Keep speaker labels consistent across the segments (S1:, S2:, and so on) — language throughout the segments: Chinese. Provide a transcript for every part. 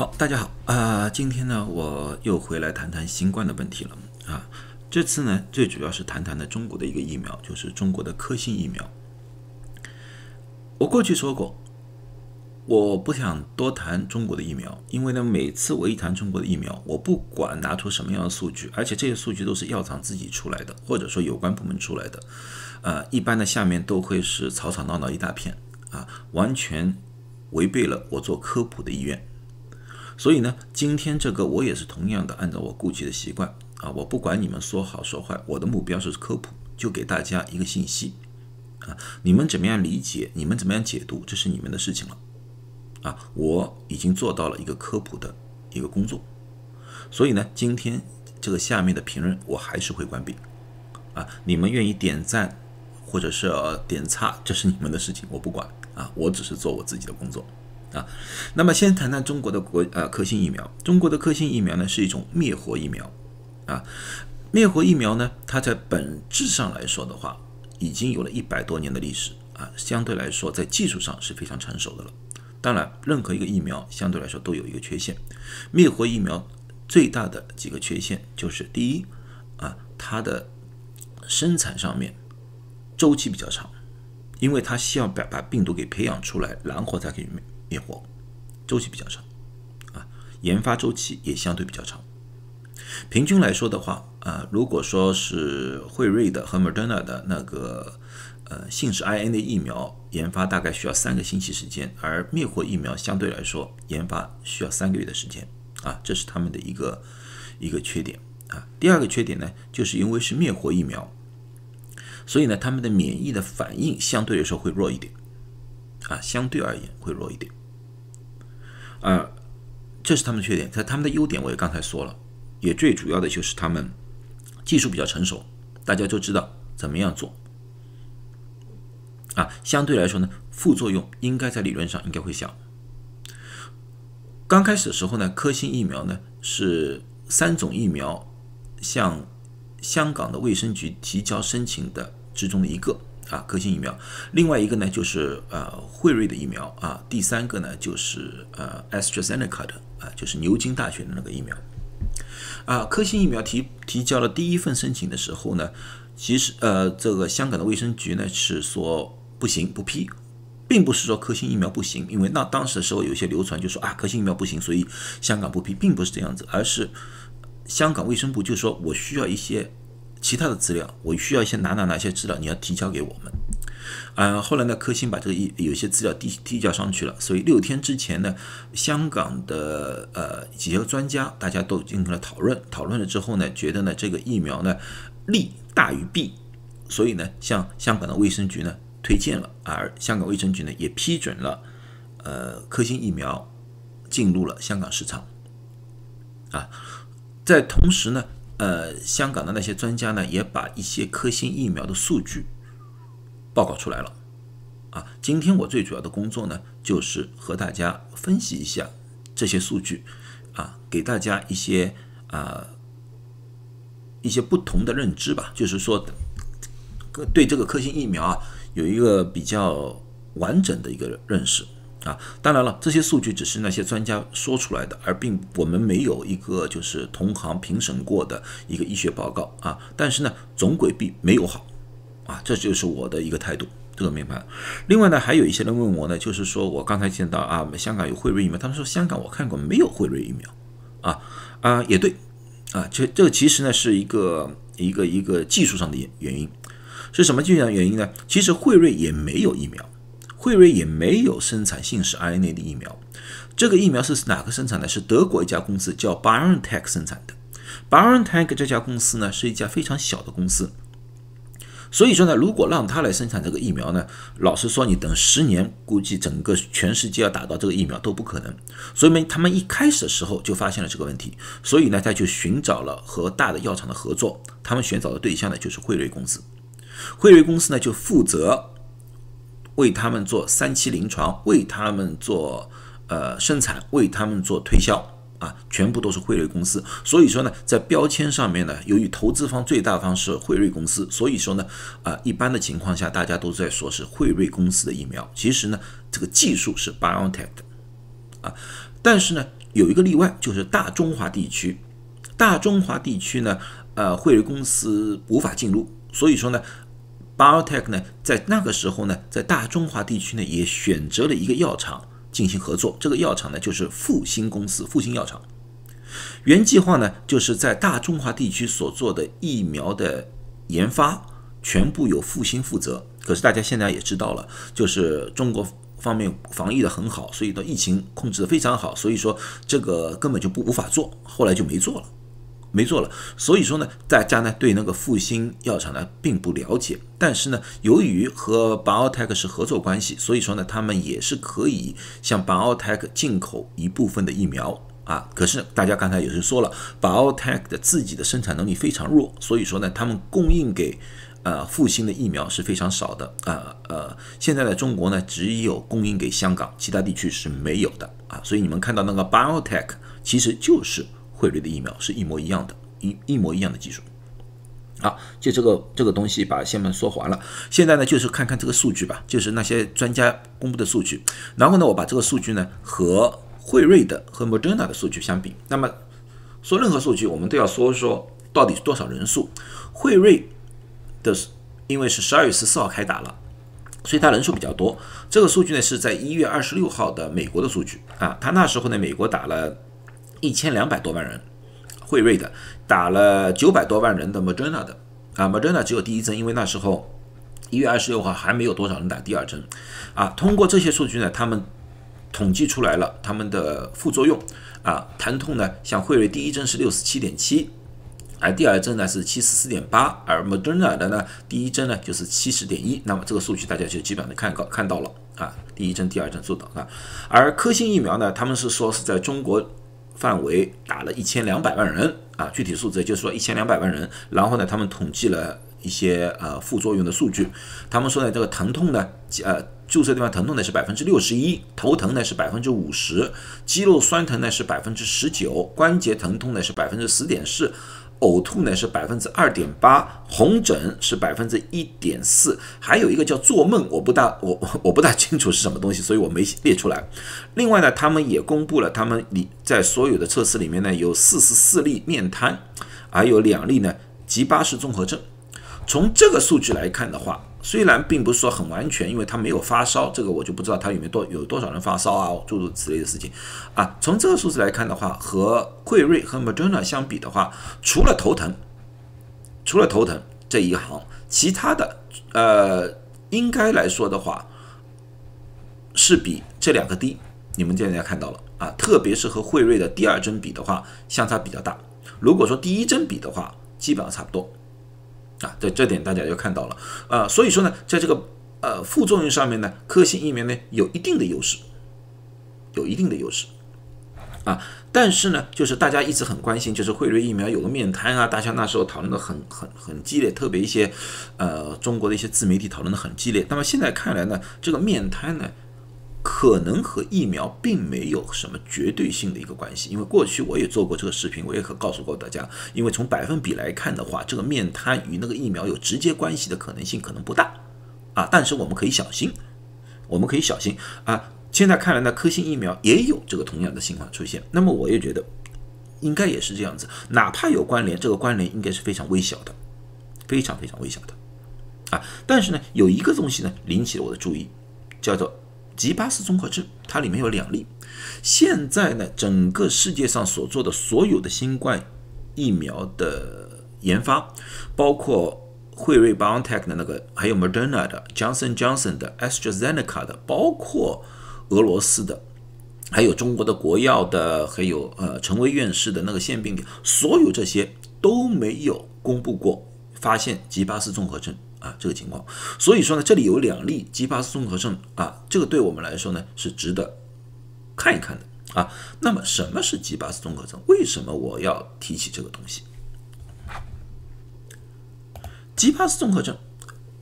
S1: 好，大家好啊、今天呢，我又回来谈谈新冠的问题了啊。这次呢，最主要是谈谈的中国的一个疫苗，就是中国的科兴疫苗。我过去说过，我不想多谈中国的疫苗，因为呢，每次我一谈中国的疫苗，我不管拿出什么样的数据，而且这些数据都是药厂自己出来的，或者说有关部门出来的，呃，一般的下面都会是吵吵闹闹一大片啊，完全违背了我做科普的意愿。所以呢，今天这个我也是同样的，按照我过去的习惯啊，我不管你们说好说坏，我的目标是科普，就给大家一个信息啊，你们怎么样理解，你们怎么样解读，这是你们的事情了啊，我已经做到了一个科普的一个工作，所以呢，今天这个下面的评论我还是会关闭啊，你们愿意点赞或者是点差，这是你们的事情，我不管啊，我只是做我自己的工作。啊，那么先谈谈中国的国呃科兴疫苗。中国的科兴疫苗呢是一种灭活疫苗，啊，灭活疫苗呢，它在本质上来说的话，已经有了一百多年的历史啊，相对来说在技术上是非常成熟的了。当然，任何一个疫苗相对来说都有一个缺陷，灭活疫苗最大的几个缺陷就是第一啊，它的生产上面周期比较长，因为它需要把把病毒给培养出来，然后才可以灭。灭活周期比较长，啊，研发周期也相对比较长。平均来说的话，啊，如果说是辉瑞的和 Moderna 的那个呃信使 RNA 疫苗研发大概需要三个星期时间，而灭活疫苗相对来说研发需要三个月的时间，啊，这是他们的一个一个缺点啊。第二个缺点呢，就是因为是灭活疫苗，所以呢，他们的免疫的反应相对来说会弱一点，啊，相对而言会弱一点。啊，这是他们的缺点。在他们的优点，我也刚才说了，也最主要的就是他们技术比较成熟，大家就知道怎么样做。啊，相对来说呢，副作用应该在理论上应该会小。刚开始的时候呢，科兴疫苗呢是三种疫苗向香港的卫生局提交申请的之中的一个。啊，科兴疫苗，另外一个呢就是呃辉瑞的疫苗啊，第三个呢就是呃 AstraZeneca 的啊，就是牛津大学的那个疫苗。啊，科兴疫苗提提交了第一份申请的时候呢，其实呃这个香港的卫生局呢是说不行不批，并不是说科兴疫苗不行，因为那当时的时候有些流传就说啊科兴疫苗不行，所以香港不批，并不是这样子，而是香港卫生部就说我需要一些。其他的资料，我需要一些哪哪哪些资料，你要提交给我们。啊，后来呢，科兴把这个一有些资料递递交上去了，所以六天之前呢，香港的呃几个专家大家都进行了讨论，讨论了之后呢，觉得呢这个疫苗呢利大于弊，所以呢向香港的卫生局呢推荐了，而香港卫生局呢也批准了，呃科兴疫苗进入了香港市场。啊，在同时呢。呃，香港的那些专家呢，也把一些科兴疫苗的数据报告出来了。啊，今天我最主要的工作呢，就是和大家分析一下这些数据，啊，给大家一些啊一些不同的认知吧，就是说，对这个科兴疫苗啊，有一个比较完整的一个认识。啊，当然了，这些数据只是那些专家说出来的，而并我们没有一个就是同行评审过的一个医学报告啊。但是呢，总归比没有好啊，这就是我的一个态度，这个明白。另外呢，还有一些人问我呢，就是说我刚才见到啊，香港有辉瑞疫苗，他们说香港我看过没有辉瑞疫苗啊啊，也对啊，这这个其实呢是一个一个一个技术上的原原因，是什么技术上原因呢？其实辉瑞也没有疫苗。辉瑞也没有生产信使 RNA 的疫苗，这个疫苗是哪个生产的？是德国一家公司叫 BioNTech 生产的。BioNTech 这家公司呢是一家非常小的公司，所以说呢，如果让他来生产这个疫苗呢，老实说，你等十年，估计整个全世界要打到这个疫苗都不可能。所以呢，他们一开始的时候就发现了这个问题，所以呢，他就寻找了和大的药厂的合作。他们寻找的对象呢就是辉瑞公司，辉瑞公司呢就负责。为他们做三期临床，为他们做呃生产，为他们做推销啊，全部都是辉瑞公司。所以说呢，在标签上面呢，由于投资方最大方是辉瑞公司，所以说呢，啊，一般的情况下大家都在说是辉瑞公司的疫苗。其实呢，这个技术是 BioNTech 的啊，但是呢，有一个例外，就是大中华地区。大中华地区呢，呃，汇瑞公司无法进入，所以说呢，BioTech 呢，在那个时候呢，在大中华地区呢，也选择了一个药厂进行合作。这个药厂呢，就是复星公司，复星药厂。原计划呢，就是在大中华地区所做的疫苗的研发，全部由复星负责。可是大家现在也知道了，就是中国方面防疫的很好，所以的疫情控制的非常好，所以说这个根本就不无法做，后来就没做了，没做了。所以说呢，大家呢对那个复星药厂呢并不了解，但是呢，由于和 BioTech 是合作关系，所以说呢，他们也是可以向 BioTech 进口一部分的疫苗。啊，可是大家刚才也是说了，BioTech 的自己的生产能力非常弱，所以说呢，他们供应给呃复兴的疫苗是非常少的。呃呃，现在的中国呢，只有供应给香港，其他地区是没有的啊。所以你们看到那个 BioTech 其实就是汇瑞的疫苗，是一模一样的，一一模一样的技术。好，就这个这个东西把先们说完了，现在呢就是看看这个数据吧，就是那些专家公布的数据，然后呢我把这个数据呢和惠瑞的和 Moderna 的数据相比，那么说任何数据，我们都要说说到底是多少人数。惠瑞的因为是十二月十四号开打了，所以它人数比较多。这个数据呢是在一月二十六号的美国的数据啊，它那时候呢美国打了一千两百多万人，辉瑞的打了九百多万人的 Moderna 的啊，Moderna 只有第一针，因为那时候一月二十六号还没有多少人打第二针啊。通过这些数据呢，他们。统计出来了他们的副作用啊，疼痛呢，像辉瑞第一针是六十七点七，而第二针呢是七十四点八，而 Moderna 的呢第一针呢就是七十点一，那么这个数据大家就基本上能看到看到了啊，第一针、第二针做到啊，而科兴疫苗呢，他们是说是在中国范围打了一千两百万人啊，具体数字就是说一千两百万人，然后呢，他们统计了一些呃副作用的数据，他们说呢这个疼痛呢，呃。注射地方疼痛呢是百分之六十一，头疼呢是百分之五十，肌肉酸疼呢是百分之十九，关节疼痛呢是百分之十点四，呕吐呢是百分之二点八，红疹是百分之一点四，还有一个叫做梦，我不大我 我不大清楚是什么东西，所以我没列出来。另外呢，他们也公布了他们里在所有的测试里面呢有四十四例面瘫，还有两例呢吉巴氏综合症。从这个数据来看的话。虽然并不是说很完全，因为他没有发烧，这个我就不知道他有没有多有多少人发烧啊，诸如此类的事情啊。从这个数字来看的话，和辉瑞和 Moderna 相比的话，除了头疼，除了头疼这一行，其他的呃，应该来说的话，是比这两个低。你们现在看到了啊，特别是和辉瑞的第二针比的话，相差比较大。如果说第一针比的话，基本上差不多。啊，这这点大家就看到了，啊，所以说呢，在这个呃副作用上面呢，科兴疫苗呢有一定的优势，有一定的优势，啊，但是呢，就是大家一直很关心，就是辉瑞疫苗有个面瘫啊，大家那时候讨论的很很很激烈，特别一些呃中国的一些自媒体讨论的很激烈。那么现在看来呢，这个面瘫呢。可能和疫苗并没有什么绝对性的一个关系，因为过去我也做过这个视频，我也可告诉过大家，因为从百分比来看的话，这个面瘫与那个疫苗有直接关系的可能性可能不大啊，但是我们可以小心，我们可以小心啊。现在看来呢，科兴疫苗也有这个同样的情况出现，那么我也觉得应该也是这样子，哪怕有关联，这个关联应该是非常微小的，非常非常微小的啊。但是呢，有一个东西呢引起了我的注意，叫做。吉巴斯综合症，它里面有两例。现在呢，整个世界上所做的所有的新冠疫苗的研发，包括辉瑞 BioNTech 的那个，还有 Moderna 的、Johnson Johnson 的、AstraZeneca 的，包括俄罗斯的，还有中国的国药的，还有呃陈薇院士的那个腺病毒，所有这些都没有公布过发现吉巴斯综合症。啊，这个情况，所以说呢，这里有两例吉巴斯综合症啊，这个对我们来说呢是值得看一看的啊。那么什么是吉巴斯综合症？为什么我要提起这个东西？吉巴斯综合症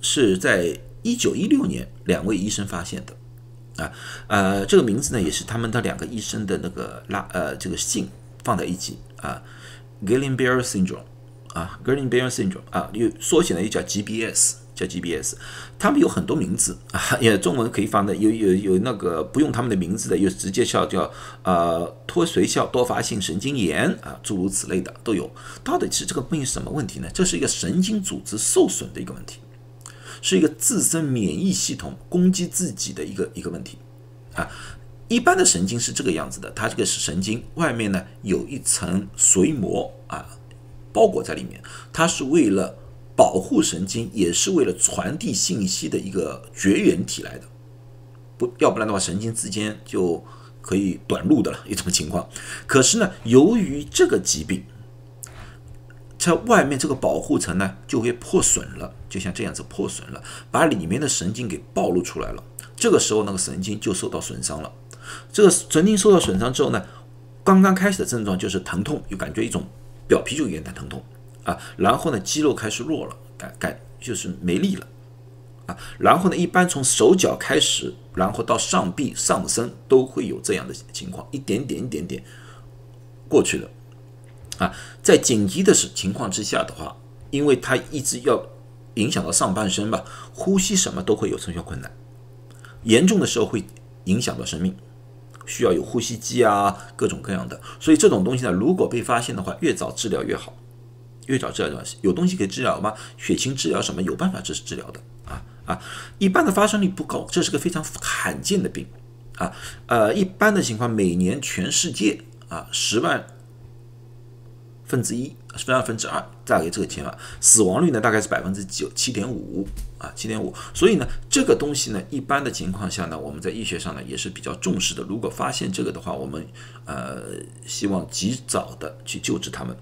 S1: 是在一九一六年两位医生发现的啊，呃，这个名字呢也是他们的两个医生的那个拉呃这个姓放在一起啊 g i l l e n b a r syndrome。啊 g e r l i n b a r syndrome 啊，又缩写呢又叫 GBS，叫 GBS，他们有很多名字啊，也中文可以放的，有有有那个不用他们的名字的，又直接叫叫呃脱髓鞘多发性神经炎啊，诸如此类的都有。到底是这个病是什么问题呢？这是一个神经组织受损的一个问题，是一个自身免疫系统攻击自己的一个一个问题啊。一般的神经是这个样子的，它这个是神经外面呢有一层髓膜啊包裹在里面，它是为了保护神经，也是为了传递信息的一个绝缘体来的，不要不然的话神经之间就可以短路的了一种情况。可是呢，由于这个疾病，在外面这个保护层呢就会破损了，就像这样子破损了，把里面的神经给暴露出来了，这个时候那个神经就受到损伤了。这个神经受到损伤之后呢，刚刚开始的症状就是疼痛，有感觉一种表皮就有点疼痛啊，然后呢肌肉开始弱了，感感就是没力了啊，然后呢一般从手脚开始，然后到上臂上身都会有这样的情况，一点点一点点过去了啊，在紧急的情况之下的话，因为它一直要影响到上半身吧，呼吸什么都会有成效困难，严重的时候会影响到生命。需要有呼吸机啊，各种各样的，所以这种东西呢，如果被发现的话，越早治疗越好，越早治疗有东西可以治疗吗？血清治疗什么？有办法治治疗的。啊啊，一般的发生率不高，这是个非常罕见的病。啊，呃，一般的情况，每年全世界啊十万分之一，分二分之二，大概这个钱啊，死亡率呢大概是百分之九七点五。啊，七点五，所以呢，这个东西呢，一般的情况下呢，我们在医学上呢也是比较重视的。如果发现这个的话，我们呃希望及早的去救治他们。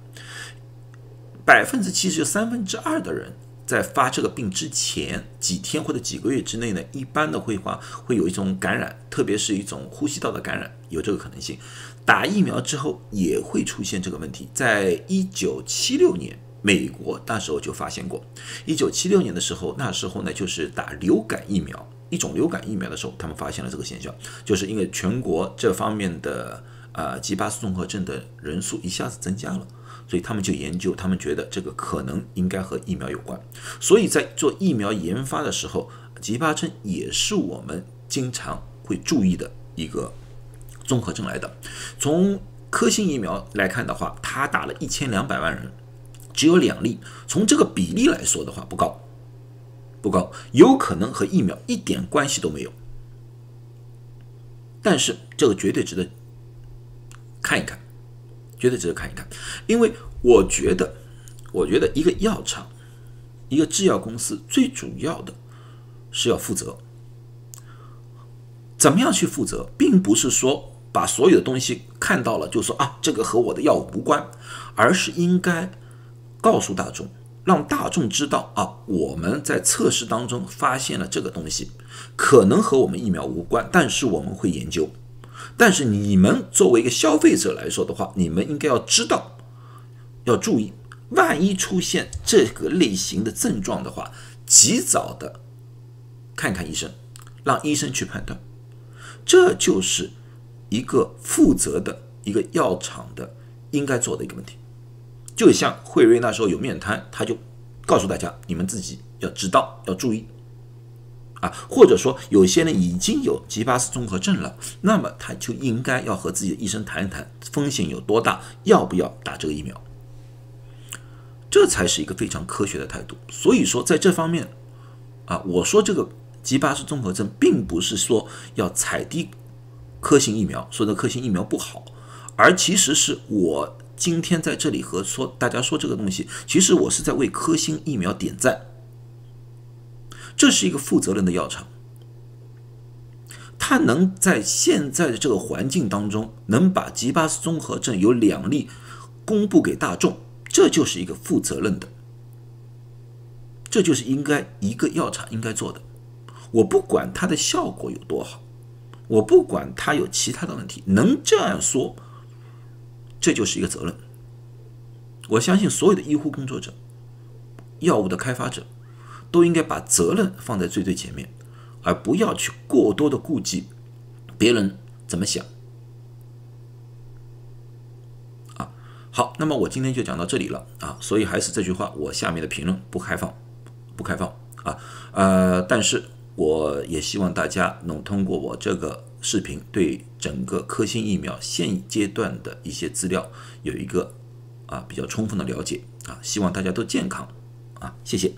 S1: 百分之七十三分之二的人在发这个病之前几天或者几个月之内呢，一般的会话会有一种感染，特别是一种呼吸道的感染，有这个可能性。打疫苗之后也会出现这个问题。在一九七六年。美国那时候就发现过，一九七六年的时候，那时候呢就是打流感疫苗，一种流感疫苗的时候，他们发现了这个现象，就是因为全国这方面的呃吉巴斯综合症的人数一下子增加了，所以他们就研究，他们觉得这个可能应该和疫苗有关，所以在做疫苗研发的时候，吉巴症也是我们经常会注意的一个综合症来的。从科兴疫苗来看的话，他打了一千两百万人。只有两例，从这个比例来说的话不高，不高，有可能和疫苗一点关系都没有。但是这个绝对值得看一看，绝对值得看一看，因为我觉得，我觉得一个药厂、一个制药公司最主要的是要负责。怎么样去负责，并不是说把所有的东西看到了就说啊，这个和我的药物无关，而是应该。告诉大众，让大众知道啊，我们在测试当中发现了这个东西，可能和我们疫苗无关，但是我们会研究。但是你们作为一个消费者来说的话，你们应该要知道，要注意，万一出现这个类型的症状的话，及早的看看医生，让医生去判断。这就是一个负责的一个药厂的应该做的一个问题。就像惠瑞那时候有面瘫，他就告诉大家，你们自己要知道，要注意啊。或者说，有些人已经有吉巴斯综合症了，那么他就应该要和自己的医生谈一谈，风险有多大，要不要打这个疫苗，这才是一个非常科学的态度。所以说，在这方面啊，我说这个吉巴斯综合症，并不是说要踩低科兴疫苗，说这科兴疫苗不好，而其实是我。今天在这里和说大家说这个东西，其实我是在为科兴疫苗点赞。这是一个负责任的药厂，它能在现在的这个环境当中，能把吉巴斯综合症有两例公布给大众，这就是一个负责任的，这就是应该一个药厂应该做的。我不管它的效果有多好，我不管它有其他的问题，能这样说。这就是一个责任。我相信所有的医护工作者、药物的开发者，都应该把责任放在最最前面，而不要去过多的顾及别人怎么想。啊，好，那么我今天就讲到这里了啊。所以还是这句话，我下面的评论不开放，不开放啊，呃，但是我也希望大家能通过我这个视频，对整个科兴疫苗现阶段的一些资料有一个啊比较充分的了解啊，希望大家都健康啊，谢谢。